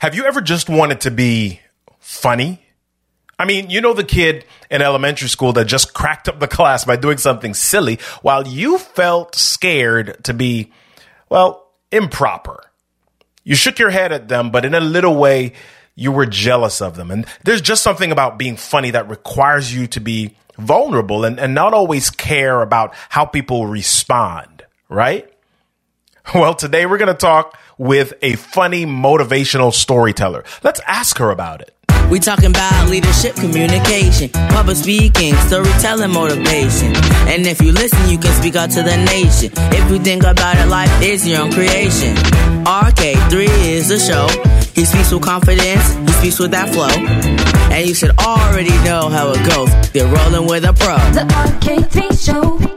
Have you ever just wanted to be funny? I mean, you know the kid in elementary school that just cracked up the class by doing something silly while you felt scared to be, well, improper. You shook your head at them, but in a little way, you were jealous of them. And there's just something about being funny that requires you to be vulnerable and, and not always care about how people respond, right? Well, today we're going to talk with a funny motivational storyteller. Let's ask her about it. We talking about leadership, communication, public speaking, storytelling, motivation. And if you listen, you can speak out to the nation. If you think about it, life is your own creation. RK3 is the show. He speaks with confidence, he speaks with that flow. And you should already know how it goes. They're rolling with a pro. The RK3 Show.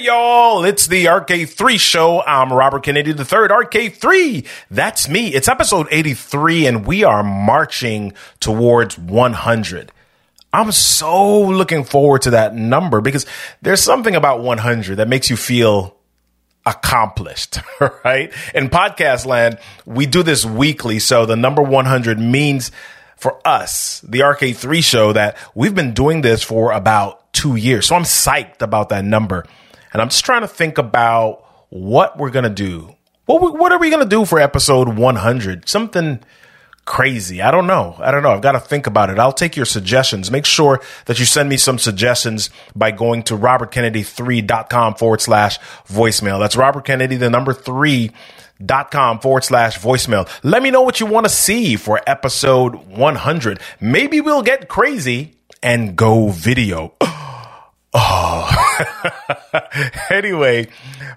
Y'all, it's the RK3 show. I'm Robert Kennedy III, RK3. That's me. It's episode 83 and we are marching towards 100. I'm so looking forward to that number because there's something about 100 that makes you feel accomplished, right? In podcast land, we do this weekly. So the number 100 means for us, the RK3 show, that we've been doing this for about two years. So I'm psyched about that number. And I'm just trying to think about what we're going to do. What, what are we going to do for episode 100? Something crazy. I don't know. I don't know. I've got to think about it. I'll take your suggestions. Make sure that you send me some suggestions by going to robertkennedy3.com forward slash voicemail. That's Robert Kennedy, the number three dot com forward slash voicemail. Let me know what you want to see for episode 100. Maybe we'll get crazy and go video. Oh, anyway,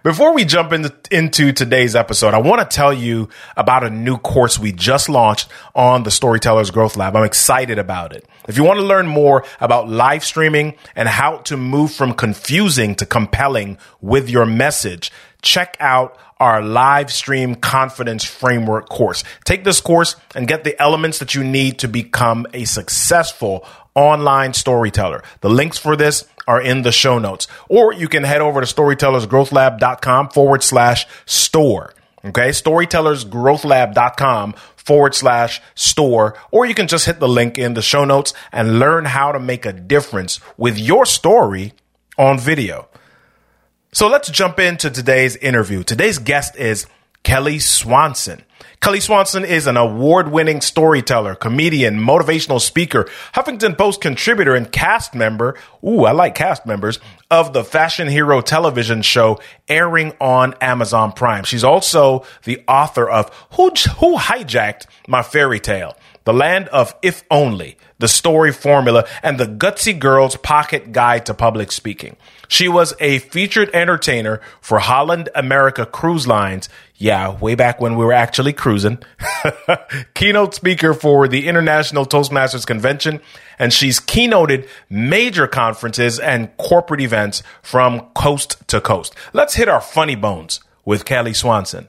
before we jump into, into today's episode, I want to tell you about a new course we just launched on the Storytellers Growth Lab. I'm excited about it. If you want to learn more about live streaming and how to move from confusing to compelling with your message, check out our live stream confidence framework course. Take this course and get the elements that you need to become a successful online storyteller. The links for this are in the show notes. Or you can head over to storytellersgrowthlab.com forward slash store. Okay. Storytellersgrowthlab.com forward slash store. Or you can just hit the link in the show notes and learn how to make a difference with your story on video. So let's jump into today's interview. Today's guest is Kelly Swanson. Kelly Swanson is an award winning storyteller, comedian, motivational speaker, Huffington Post contributor, and cast member. Ooh, I like cast members of the Fashion Hero television show airing on Amazon Prime. She's also the author of Who, Who Hijacked My Fairy Tale? The Land of If Only, The Story Formula, and The Gutsy Girl's Pocket Guide to Public Speaking. She was a featured entertainer for Holland America Cruise Lines. Yeah, way back when we were actually cruising. Keynote speaker for the International Toastmasters Convention. And she's keynoted major conferences and corporate events from coast to coast. Let's hit our funny bones with Kelly Swanson.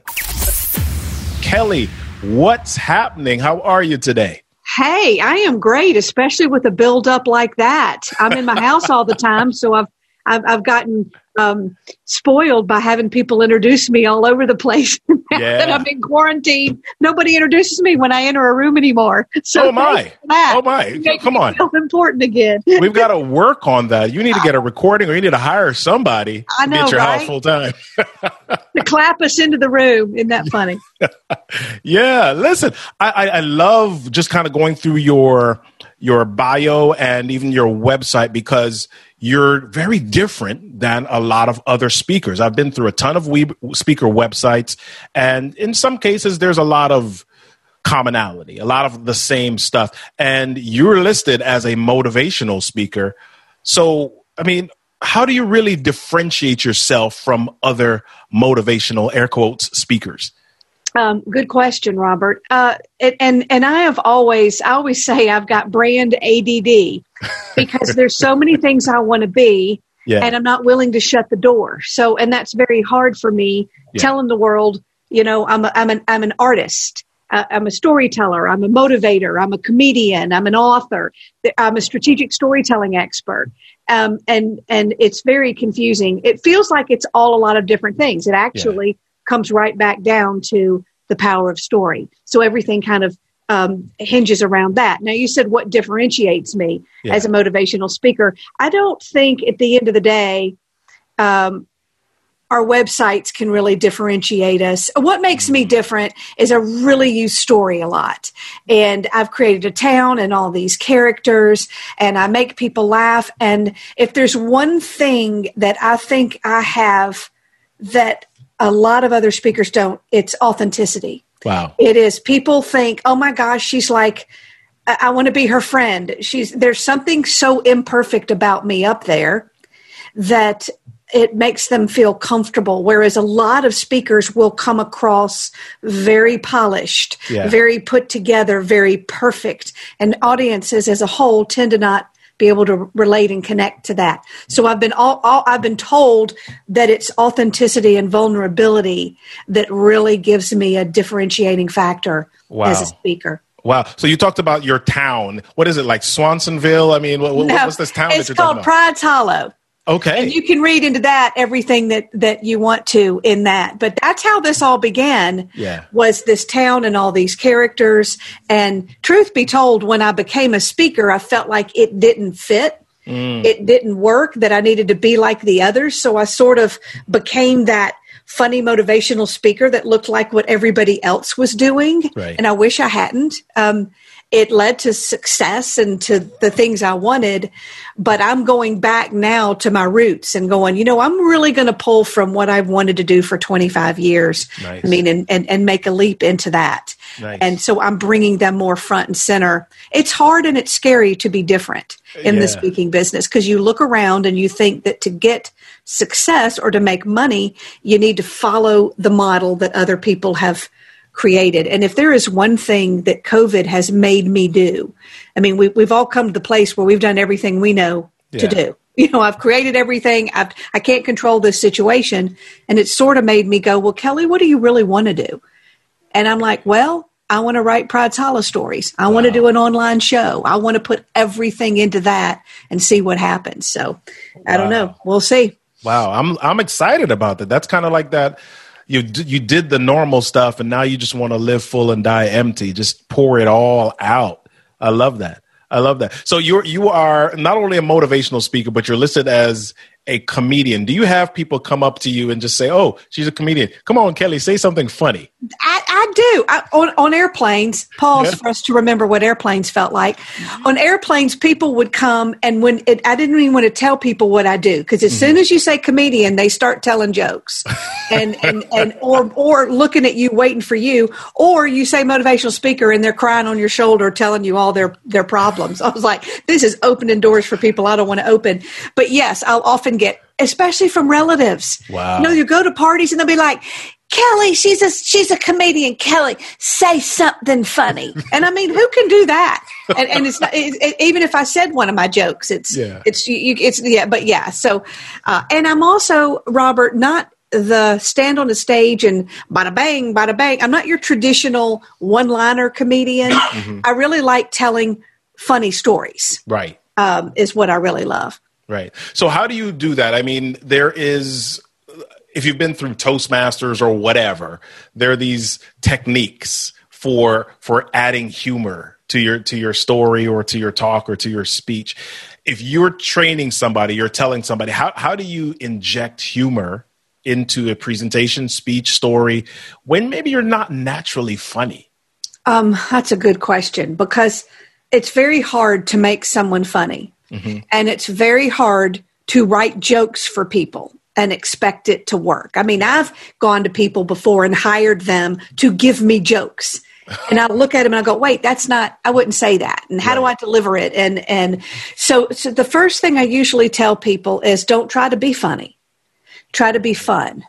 Kelly, what's happening? How are you today? Hey, I am great, especially with a build up like that. I'm in my house all the time, so I've I've, I've gotten um, spoiled by having people introduce me all over the place. now Yeah. that I'm in quarantine, nobody introduces me when I enter a room anymore. So Oh, my. thanks for that. Oh, my. Come on. feel important again. We've got to work on that. You need to get a recording or you need to hire somebody I to be know, at your house right? full time. to clap us into the room. Isn't that funny? Yeah, listen, I, I, I love just kind of going through your your bio and even your website because you're very different than a lot of other speakers. I've been through a ton of we speaker websites, and in some cases, there's a lot of commonality, a lot of the same stuff. And you're listed as a motivational speaker. So, I mean, how do you really differentiate yourself from other motivational air quotes speakers? Um, good question, Robert. Uh, it, and and I have always I always say I've got brand ADD because there's so many things I want to be, Yeah. and I'm not willing to shut the door. So, and that's very hard for me Yeah. telling the world, you know, I'm a, I'm an I'm an artist. Uh, I'm a storyteller. I'm a motivator. I'm a comedian. I'm an author. I'm a strategic storytelling expert. Um, and and it's very confusing. It feels like it's all a lot of different things. It actually comes right back down to the power of story. So everything kind of um, hinges around that. Now, you said what differentiates me Yeah. as a motivational speaker. I don't think at the end of the day, um, our websites can really differentiate us. What makes me different is I really use story a lot. And I've created a town and all these characters, and I make people laugh. And if there's one thing that I think I have that a lot of other speakers don't, it's authenticity. Wow. It is. People think, oh my gosh, she's like, I, I want to be her friend. She's there's something so imperfect about me up there that it makes them feel comfortable. Whereas a lot of speakers will come across very polished, Yeah. very put together, very perfect, and audiences as a whole tend to not be able to relate and connect to that. So I've been all, all I've been told that it's authenticity and vulnerability that really gives me a differentiating factor Wow. as a speaker. Wow. So you talked about your town. What is it like Swansonville? I mean, what, what- No, what's this town it's that you're called talking about? Pride's Hollow. Okay. And you can read into that everything that that you want to in that. But that's how this all began. Yeah. Was this town and all these characters and truth be told when I became a speaker I felt like it didn't fit. Mm. It didn't work that I needed to be like the others, so I sort of became that funny motivational speaker that looked like what everybody else was doing. Right. And I wish I hadn't. Um, it led to success and to the things I wanted. But I'm going back now to my roots and going, you know, I'm really going to pull from what I've wanted to do for 25 years. Nice. I mean, and, and, and make a leap into that. Nice. And so I'm bringing them more front and center. It's hard and it's scary to be different in the speaking business because you look around and you think that to get success or to make money, you need to follow the model that other people have created. And if there is one thing that COVID has made me do, I mean, we, we've all come to the place where we've done everything we know Yeah. to do. You know, I've created everything. I've, I can't control this situation. And it sort of made me go, well, Kelly, what do you really want to do? And I'm like, well, I want to write Pride's Hollow stories. I want to do an online show. I want to put everything into that and see what happens. So I don't know. We'll see. Wow, I'm I'm excited about that. That's kind of like that. You you did the normal stuff, and now you just want to live full and die empty. Just pour it all out. I love that. I love that. So you're you are not only a motivational speaker, but you're listed as a comedian. Do you have people come up to you and just say, "Oh, she's a comedian"? Come on, Kelly, say something funny. I, I do. I, on, on airplanes, pause Yeah. for us to remember what airplanes felt like. On airplanes, people would come, and when it, I didn't even want to tell people what I do because as mm-hmm. soon as you say comedian, they start telling jokes, and and and or or looking at you, waiting for you, or you say motivational speaker, and they're crying on your shoulder, telling you all their their problems. I was like, this is opening doors for people I don't want to open. But yes, I'll often get, especially from relatives. Wow. You know, you go to parties and they'll be like, Kelly, she's a she's a comedian. Kelly, say something funny. And I mean, who can do that? And and it's not it, it- even if I said one of my jokes, it's Yeah. it's you, you- it's yeah, but yeah. So, uh, and I'm also Robert, not the stand on the stage and bada bang, bada bang. I'm not your traditional one liner comedian. I really like telling funny stories. Right. Um, is what I really love. Right. So how do you do that? I mean, there is if you've been through Toastmasters or whatever, there are these techniques for for adding humor to your to your story or to your talk or to your speech. If you're training somebody, you're telling somebody, how how do you inject humor into a presentation, speech, story when maybe you're not naturally funny? Um, that's a good question because it's very hard to make someone funny. Mm-hmm. And it's very hard to write jokes for people and expect it to work. I mean, I've gone to people before and hired them to give me jokes. And I look at them and I go, wait, that's not, I wouldn't say that. And how do I deliver it? And, and so, so the first thing I usually tell people is don't try to be funny. Try to be fun.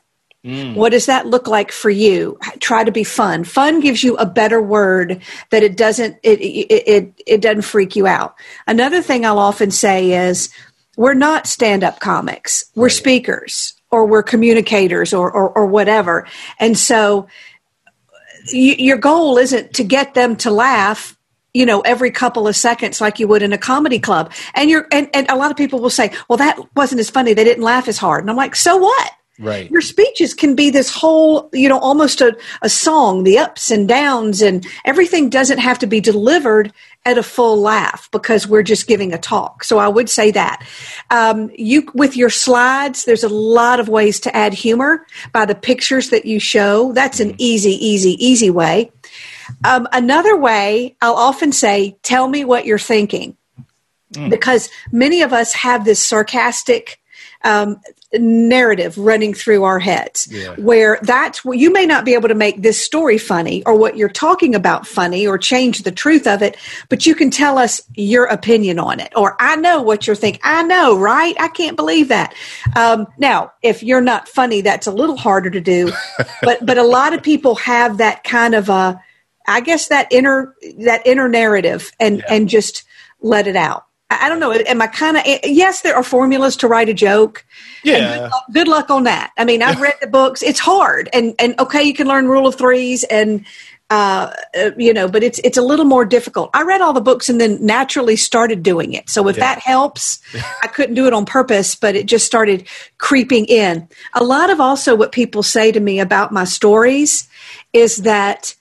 Mm. What does that look like for you? Try to be fun. Fun gives you a better word that it doesn't it it it, it doesn't freak you out. Another thing I'll often say is we're not stand-up comics. We're speakers or we're communicators or or, or whatever. And so y- your goal isn't to get them to laugh you know every couple of seconds like you would in a comedy club and you're and, and a lot of people will say well that wasn't as funny they didn't laugh as hard and i'm like so what Right. Your speeches can be this whole, you know, almost a, a song, the ups and downs, and everything doesn't have to be delivered at a full laugh because we're just giving a talk. So I would say that. Um, you with your slides, there's a lot of ways to add humor by the pictures that you show. That's an easy, easy, easy way. Um, another way, I'll often say, "Tell me what you're thinking," because many of us have this sarcastic um, narrative running through our heads Yeah. where that's where you may not be able to make this story funny or what you're talking about funny or change the truth of it but you can tell us your opinion on it or i know what you're thinking i know right? I can't believe that. Um, now if you're not funny that's a little harder to do but but a lot of people have that kind of a i guess that inner that inner narrative and and just let it out I don't know. Am I kind of? Yes, there are formulas to write a joke. Yeah. good luck, good luck on that. I mean, I've read the books. It's hard, and and okay, you can learn rule of threes, and uh, uh, you know, but it's it's a little more difficult. I read all the books and then naturally started doing it. So if Yeah. that helps, I couldn't do it on purpose, but it just started creeping in. A lot of also what people say to me about my stories is that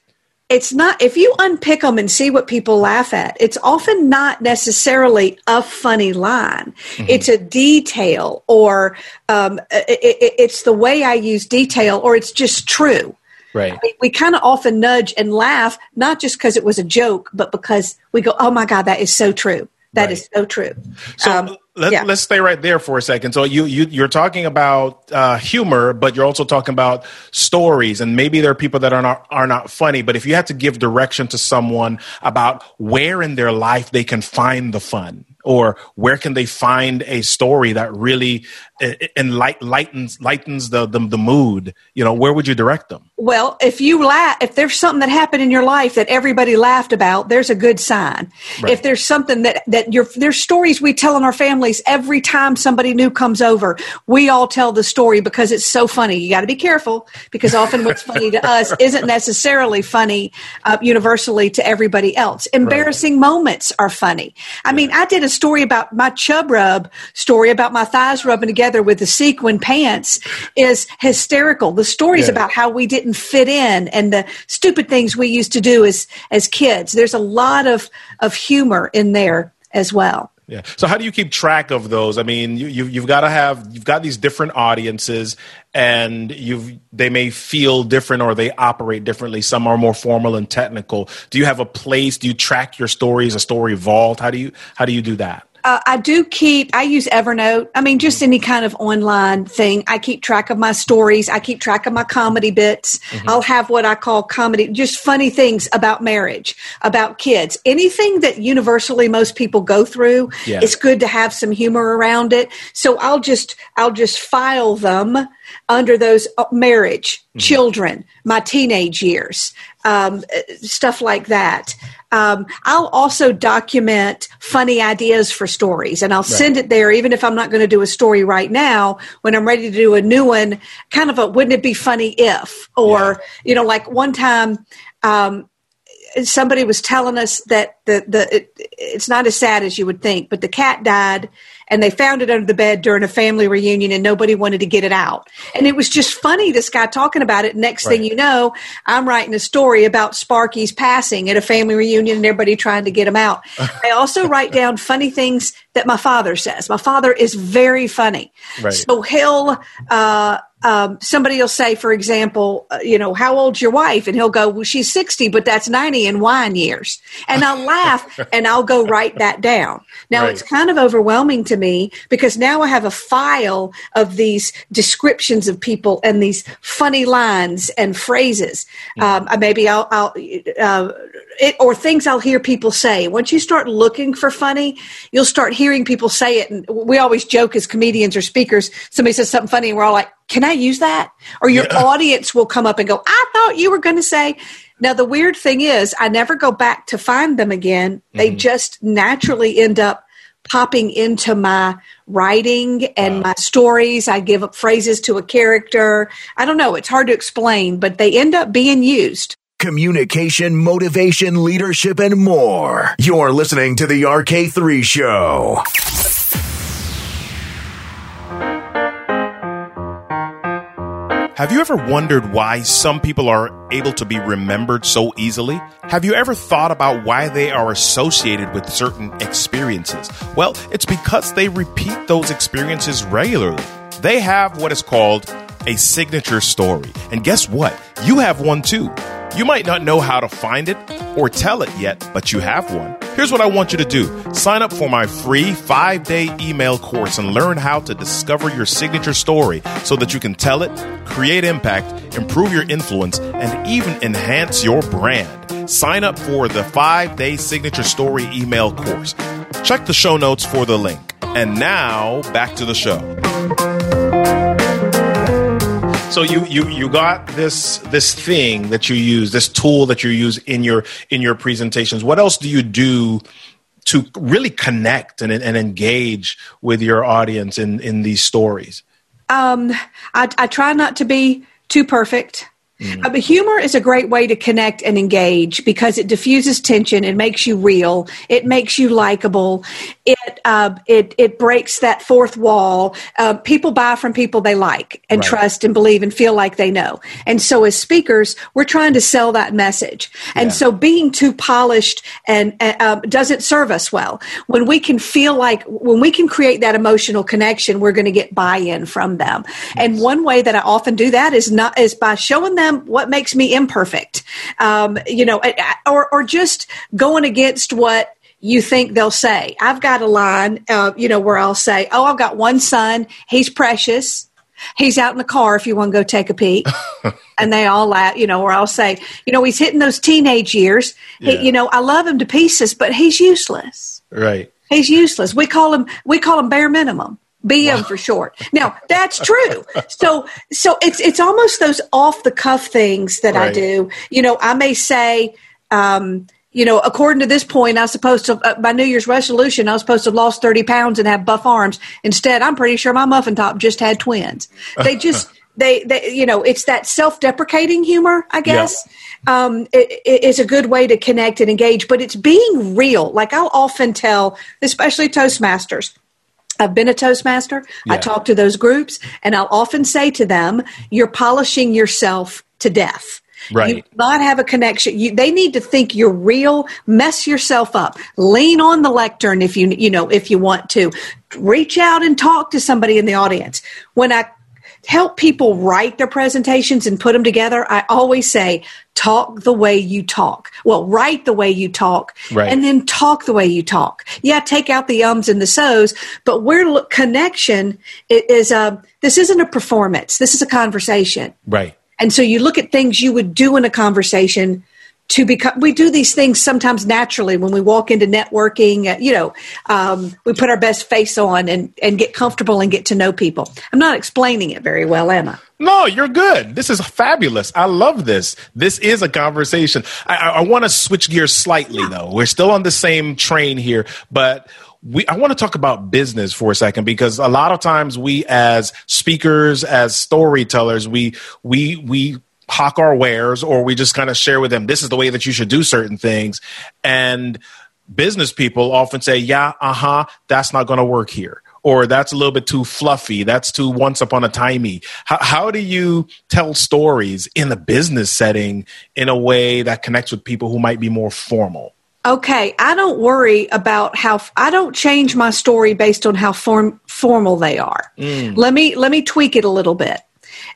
it's not if you unpick them and see what people laugh at it's often not necessarily a funny line. It's a detail or um, i i it's the way i use detail or it's just true. Right. we, we kind of often nudge and laugh not just because it was a joke but because we go oh my god that is so true. That is so true. So Um, let, yeah. let's stay right there for a second. So you, you you're talking about uh, humor, but you're also talking about stories, and maybe there are people that are not are not funny. But if you had to give direction to someone about where in their life they can find the fun, or where can they find a story that really uh, enlight, lightens lightens the, the the mood, you know, where would you direct them? Well, if you laugh, if there's something that happened in your life that everybody laughed about, there's a good sign. Right. If there's something that that your there's stories we tell in our families every time somebody new comes over, we all tell the story because it's so funny. You got to be careful because often what's funny to us isn't necessarily funny uh, universally to everybody else. Embarrassing moments are funny. I mean, I did a story about my chub rub story about my thighs rubbing together with the sequin pants is hysterical. The stories Yeah. about how we didn't fit in and the stupid things we used to do as as kids. There's a lot of of humor in there as well. Yeah. So how do you keep track of those? I mean, you, you you've got to have you've got these different audiences, and you've they may feel different or they operate differently. Some are more formal and technical. Do you have a place? Do you track your stories? A story vault? How do you how do you do that? Uh, I do keep, I use Evernote. I mean, just any kind of online thing. I keep track of my stories. I keep track of my comedy bits. I'll have what I call comedy, just funny things about marriage, about kids. Anything that universally most people go through, Yeah. it's good to have some humor around it. So I'll just, I'll just file them under those uh, marriage, children, my teenage years, um, uh, stuff like that. Um, I'll also document funny ideas for stories and I'll send it there, even if I'm not going to do a story right now. When I'm ready to do a new one, kind of a wouldn't it be funny if? Or, you know, like one time, um, somebody was telling us that the the it, it's not as sad as you would think, but the cat died and they found it under the bed during a family reunion and nobody wanted to get it out. And it was just funny this guy talking about it. Next thing you know, I'm writing a story about Sparky's passing at a family reunion and everybody trying to get him out. I also write down funny things that my father says. My father is very funny. Right. So he'll uh um, somebody will say, for example, uh, you know, how old's your wife? And he'll go, well, she's 60, but that's 90 in wine years. And I'll laugh and I'll go write that down. Now Right. it's kind of overwhelming to me because now I have a file of these descriptions of people and these funny lines and phrases. Um, uh, maybe I'll, I'll uh, it, or things I'll hear people say. Once you start looking for funny, you'll start hearing people say it. And we always joke as comedians or speakers. Somebody says something funny, and we're all like, "Can I use that?" Or your audience will come up and go, "I thought you were going to say." Now the weird thing is, I never go back to find them again. They mm-hmm. just naturally end up popping into my writing and my stories. I give up phrases to a character. I don't know. It's hard to explain, but they end up being used. communication, motivation, leadership, and more. You're listening to the RK3 Show. Have you ever wondered why some people are able to be remembered so easily? Have you ever thought about why they are associated with certain experiences? Well, it's because they repeat those experiences regularly. They have what is called a signature story. And guess what? You have one too. You might not know how to find it or tell it yet, but you have one. Here's what I want you to do sign up for my free five day email course and learn how to discover your signature story so that you can tell it, create impact, improve your influence, and even enhance your brand. Sign up for the five day signature story email course. Check the show notes for the link. And now, back to the show. So you you you got this this thing that you use, this tool that you use in your in your presentations. What else do you do to really connect and and engage with your audience in in these stories? Um, I, I try not to be too perfect. Mm. Uh, but humor is a great way to connect and engage because it diffuses tension. It makes you real. It makes you likable. It uh, it it breaks that fourth wall. Uh, people buy from people they like and right. trust and believe and feel like they know. And so, as speakers, we're trying to sell that message. And yeah. so, being too polished and uh, um, doesn't serve us well. When we can feel like when we can create that emotional connection, we're going to get buy-in from them. Yes. And one way that I often do that is not is by showing them them what makes me imperfect, um, you know, or, or just going against what you think they'll say. I've got a line, uh, you know, where I'll say, "Oh, I've got one son. He's precious. He's out in the car if you want to go take a peek." and they all laugh, you know. Or I'll say, "You know, he's hitting those teenage years. Yeah. He, you know, I love him to pieces, but he's useless. Right? He's useless. We call him we call him bare minimum. BM wow. for short. Now that's true. so so it's it's almost those off the cuff things that right. I do. You know, I may say, um, you know, according to this point, I was supposed to uh, my New Year's resolution, I was supposed to have lost thirty pounds and have buff arms. Instead, I'm pretty sure my muffin top just had twins. They just they they you know it's that self deprecating humor, I guess. Yeah. Um, it, it is a good way to connect and engage, but it's being real. Like I'll often tell, especially Toastmasters I've been a Toastmaster. Yeah. I talk to those groups, and I'll often say to them, "You're polishing yourself to death." Right. You not have a connection. You, they need to think you're real. Mess yourself up. Lean on the lectern if you you know if you want to. Reach out and talk to somebody in the audience. When I help people write their presentations and put them together, I always say, talk the way you talk. Well, write the way you talk right. and then talk the way you talk. Yeah, take out the ums and the so's, but we're connection is a, this isn't a performance. This is a conversation. Right. And so you look at things you would do in a conversation to become we do these things sometimes naturally when we walk into networking uh, you know um, we put our best face on and and get comfortable and get to know people. I'm not explaining it very well am i? No you're good. This is fabulous. I love this. This is a conversation. I, I want to switch gears slightly yeah. though. We're still on the same train here but we, I want to talk about business for a second because a lot of times we as speakers, as storytellers, we, we, we hawk our wares or we just kind of share with them this is the way that you should do certain things. And business people often say yeah uh-huh that's not going to work here or that's a little bit too fluffy that's too once upon a timey. How, how do you tell stories in the business setting in a way that connects with people who might be more formal Okay, I don't worry about how I don't change my story based on how form, formal they are. Mm. Let me let me tweak it a little bit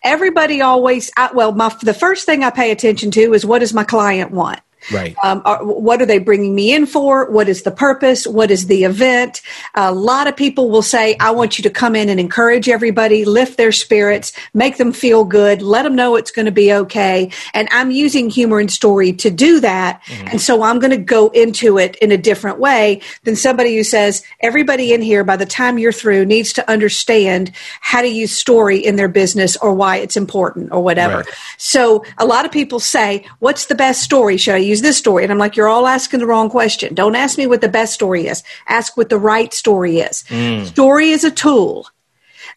everybody always, I, well, my, the first thing I pay attention to is what does my client want? Right. Um, are, what are they bringing me in for? What is the purpose? What is the event? A lot of people will say, I want you to come in and encourage everybody, lift their spirits, make them feel good, let them know it's going to be okay. And I'm using humor and story to do that. Mm-hmm. And so I'm going to go into it in a different way than somebody who says, everybody in here, by the time you're through, needs to understand how to use story in their business or why it's important or whatever. Right. So a lot of people say, what's the best story? Should I use this story. And I'm like, you're all asking the wrong question. Don't ask me what the best story is. Ask what the right story is. Mm. Story is a tool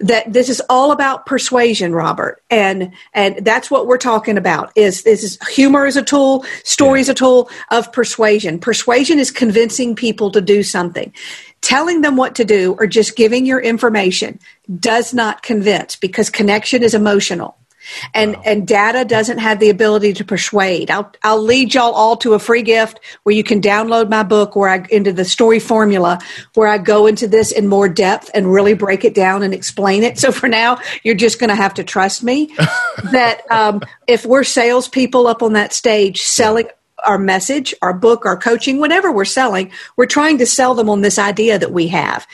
that this is all about persuasion robert and and that's what we're talking about is this is humor is a tool story is a tool of persuasion persuasion is convincing people to do something telling them what to do or just giving your information does not convince because connection is emotional And and data doesn't have the ability to persuade. I'll I'll lead y'all all to a free gift where you can download my book where I into the story formula where I go into this in more depth and really break it down and explain it. So for now, you're just going to have to trust me that um, if we're salespeople up on that stage selling our message, our book, our coaching, whatever we're selling, we're trying to sell them on this idea that we have.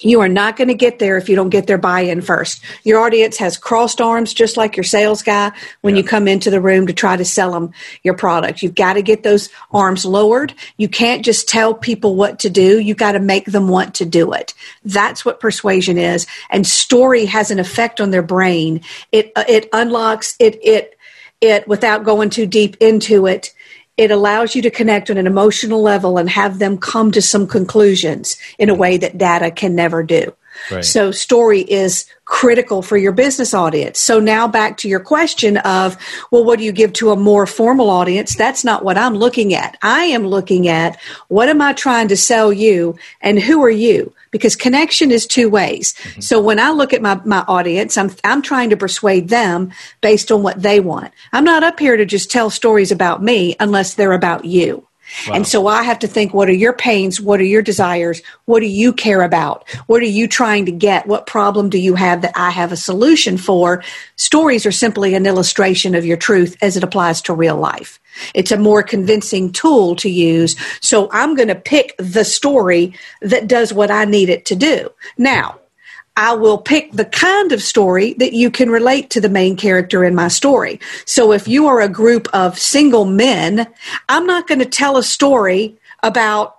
You are not going to get there if you don't get their buy in first. Your audience has crossed arms, just like your sales guy when yeah. you come into the room to try to sell them your product. You've got to get those arms lowered. You can't just tell people what to do. You've got to make them want to do it. That's what persuasion is. And story has an effect on their brain. It, uh, it unlocks it, it, it without going too deep into it it allows you to connect on an emotional level and have them come to some conclusions in a mm-hmm. way that data can never do. Right. So story is critical for your business audience. So now back to your question of, well, what do you give to a more formal audience? That's not what I'm looking at. I am looking at what am I trying to sell you and who are you? Because connection is two ways. Mm-hmm. So when I look at my, my audience, I'm, I'm trying to persuade them based on what they want. I'm not up here to just tell stories about me unless they're about you. Wow. And so I have to think what are your pains? What are your desires? What do you care about? What are you trying to get? What problem do you have that I have a solution for? Stories are simply an illustration of your truth as it applies to real life. It's a more convincing tool to use. So I'm going to pick the story that does what I need it to do. Now, I will pick the kind of story that you can relate to the main character in my story. So if you are a group of single men, I'm not going to tell a story about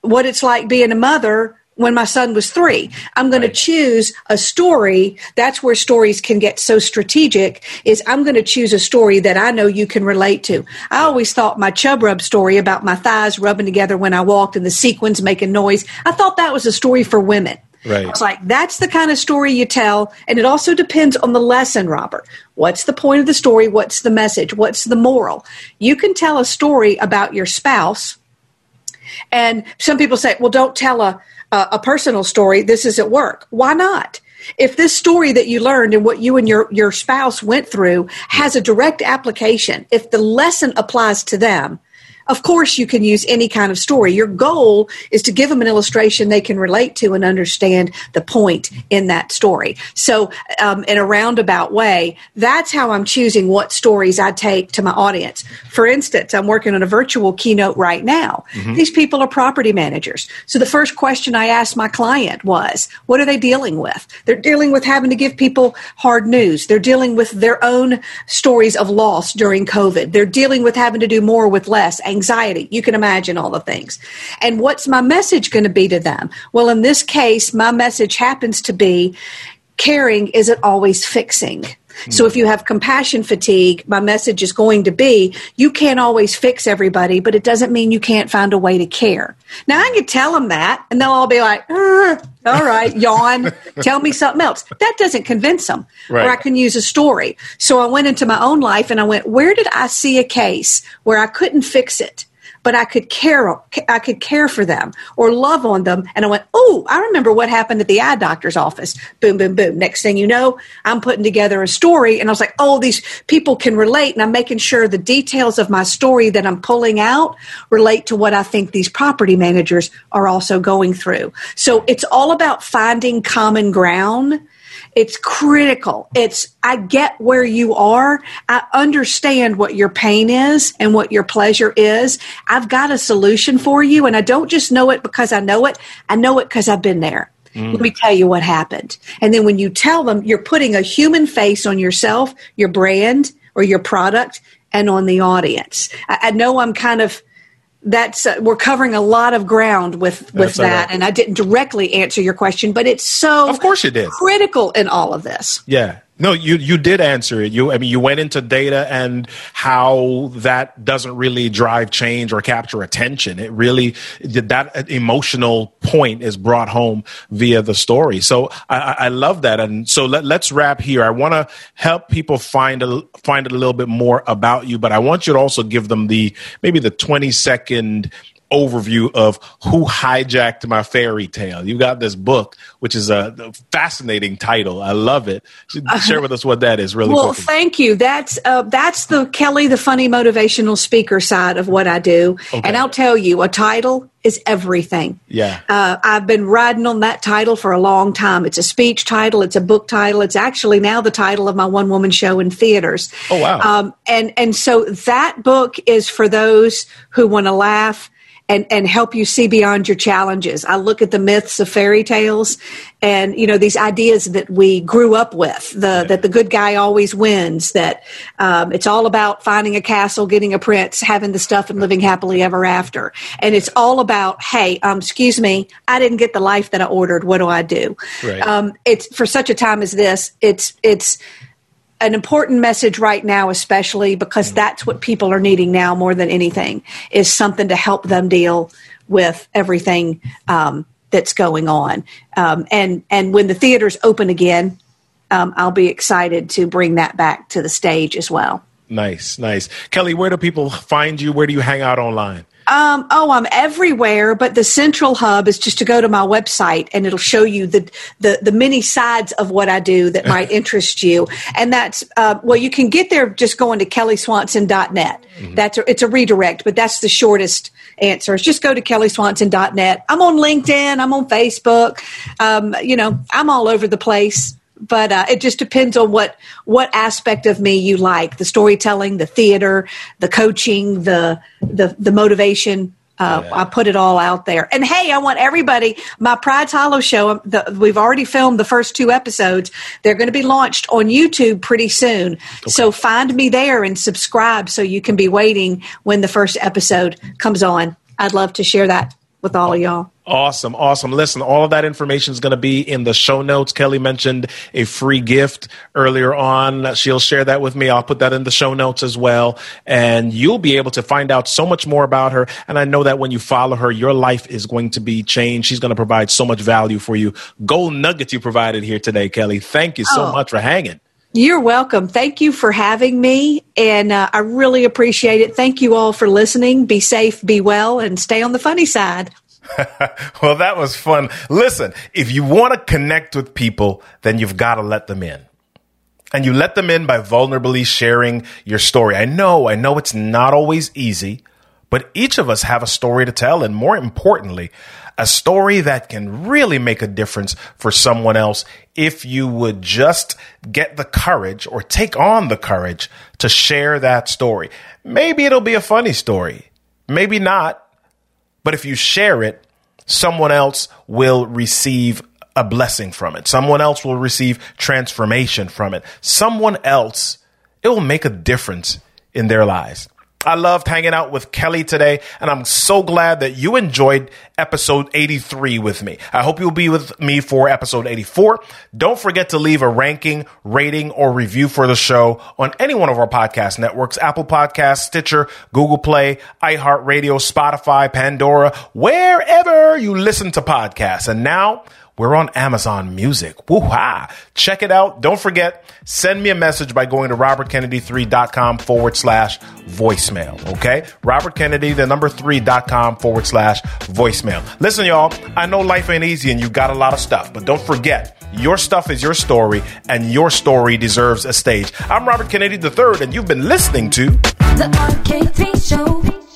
what it's like being a mother when my son was three. I'm going right. to choose a story. That's where stories can get so strategic is I'm going to choose a story that I know you can relate to. I always thought my chub rub story about my thighs rubbing together when I walked and the sequins making noise. I thought that was a story for women. Right. It's like that's the kind of story you tell, and it also depends on the lesson, Robert. What's the point of the story? What's the message? What's the moral? You can tell a story about your spouse, and some people say, "Well, don't tell a a, a personal story. This is at work." Why not? If this story that you learned and what you and your, your spouse went through has a direct application, if the lesson applies to them, of course, you can use any kind of story. Your goal is to give them an illustration they can relate to and understand the point in that story. So, um, in a roundabout way, that's how I'm choosing what stories I take to my audience. For instance, I'm working on a virtual keynote right now. Mm-hmm. These people are property managers. So, the first question I asked my client was, What are they dealing with? They're dealing with having to give people hard news. They're dealing with their own stories of loss during COVID. They're dealing with having to do more with less anxiety. You can imagine all the things. And what's my message going to be to them? Well, in this case, my message happens to be caring isn't always fixing. So if you have compassion fatigue, my message is going to be you can't always fix everybody, but it doesn't mean you can't find a way to care. Now I can tell them that and they'll all be like, uh, all right, yawn, tell me something else. That doesn't convince them. Right. Or I can use a story. So I went into my own life and I went, where did I see a case where I couldn't fix it? But I could care, I could care for them or love on them. And I went, oh, I remember what happened at the eye doctor's office. Boom, boom, boom. Next thing you know, I'm putting together a story, and I was like, oh, these people can relate, and I'm making sure the details of my story that I'm pulling out relate to what I think these property managers are also going through. So it's all about finding common ground it's critical. It's, I get where you are. I understand what your pain is and what your pleasure is. I've got a solution for you. And I don't just know it because I know it. I know it because I've been there. Mm. Let me tell you what happened. And then when you tell them, you're putting a human face on yourself, your brand, or your product, and on the audience. I, I know I'm kind of that's uh, we're covering a lot of ground with with that right. and i didn't directly answer your question but it's so of course you did. critical in all of this. Yeah no, you you did answer it. You I mean you went into data and how that doesn't really drive change or capture attention. It really that uh, emotional point is brought home via the story. So I, I love that. And so let, let's wrap here. I want to help people find a find it a little bit more about you, but I want you to also give them the maybe the twenty second overview of who hijacked my fairy tale. You got this book, which is a fascinating title. I love it. Share with us what that is, really. Well, quickly. thank you. That's uh, that's the Kelly, the funny motivational speaker side of what I do. Okay. And I'll tell you, a title is everything. Yeah. Uh, I've been riding on that title for a long time. It's a speech title. It's a book title. It's actually now the title of my one woman show in theaters. Oh, wow. Um, and and so that book is for those who want to laugh and and help you see beyond your challenges. I look at the myths of fairy tales and you know these ideas that we grew up with the that the good guy always wins that um, it's all about finding a castle getting a prince having the stuff and living happily ever after and it's all about hey um, excuse me i didn't get the life that i ordered what do i do Right. um, it's for such a time as this it's it's an important message right now, especially because that's what people are needing now more than anything, is something to help them deal with everything um, that's going on. Um, and and when the theaters open again, um, I'll be excited to bring that back to the stage as well. Nice, nice. Kelly, where do people find you? Where do you hang out online? Um, oh, I'm everywhere, but the central hub is just to go to my website and it'll show you the, the, the many sides of what I do that might interest you. And that's, uh, well, you can get there just going to kellyswanson.net. That's, a, it's a redirect, but that's the shortest answer. Is just go to kellyswanson.net. I'm on LinkedIn. I'm on Facebook. Um, you know, I'm all over the place but uh, it just depends on what what aspect of me you like the storytelling the theater the coaching the the, the motivation uh, I put it all out there. And hey, I want everybody, my Pride's Hollow show, um, the, we've already filmed the first two episodes. They're going to be launched on YouTube pretty soon. So find me there and subscribe so you can be waiting when the first episode comes on. I'd love to share that with all of y'all. Awesome, awesome. Listen, all of that information is going to be in the show notes. Kelly mentioned a free gift earlier on. She'll share that with me. I'll put that in the show notes as well. And you'll be able to find out so much more about her. And I know that when you follow her, your life is going to be changed. She's going to provide so much value for you. Gold nuggets you provided here today, Kelly. Thank you so Oh. much for hanging. You're welcome. Thank you for having me. And uh, I really appreciate it. Thank you all for listening. Be safe, be well, and stay on the funny side. Well, that was fun. Listen, if you want to connect with people, then you've got to let them in. And you let them in by vulnerably sharing your story. I know, I know it's not always easy, but each of us have a story to tell. And more importantly, a story that can really make a difference for someone else if you would just get the courage or take on the courage to share that story. Maybe it'll be a funny story. Maybe not. But if you share it, someone else will receive a blessing from it. Someone else will receive transformation from it. Someone else, it will make a difference in their lives. I loved hanging out with Kelly today, and I'm so glad that you enjoyed episode 83 with me. I hope you'll be with me for episode 84. Don't forget to leave a ranking, rating, or review for the show on any one of our podcast networks Apple Podcasts, Stitcher, Google Play, iHeartRadio, Spotify, Pandora, wherever you listen to podcasts. And now, we're on Amazon Music. Woo-ha. Check it out. Don't forget, send me a message by going to robertkennedy3.com forward slash voicemail. Okay? Robert Kennedy, the number 3.com forward slash voicemail. Listen, y'all, I know life ain't easy and you got a lot of stuff, but don't forget, your stuff is your story and your story deserves a stage. I'm Robert Kennedy III and you've been listening to The RK3 Show.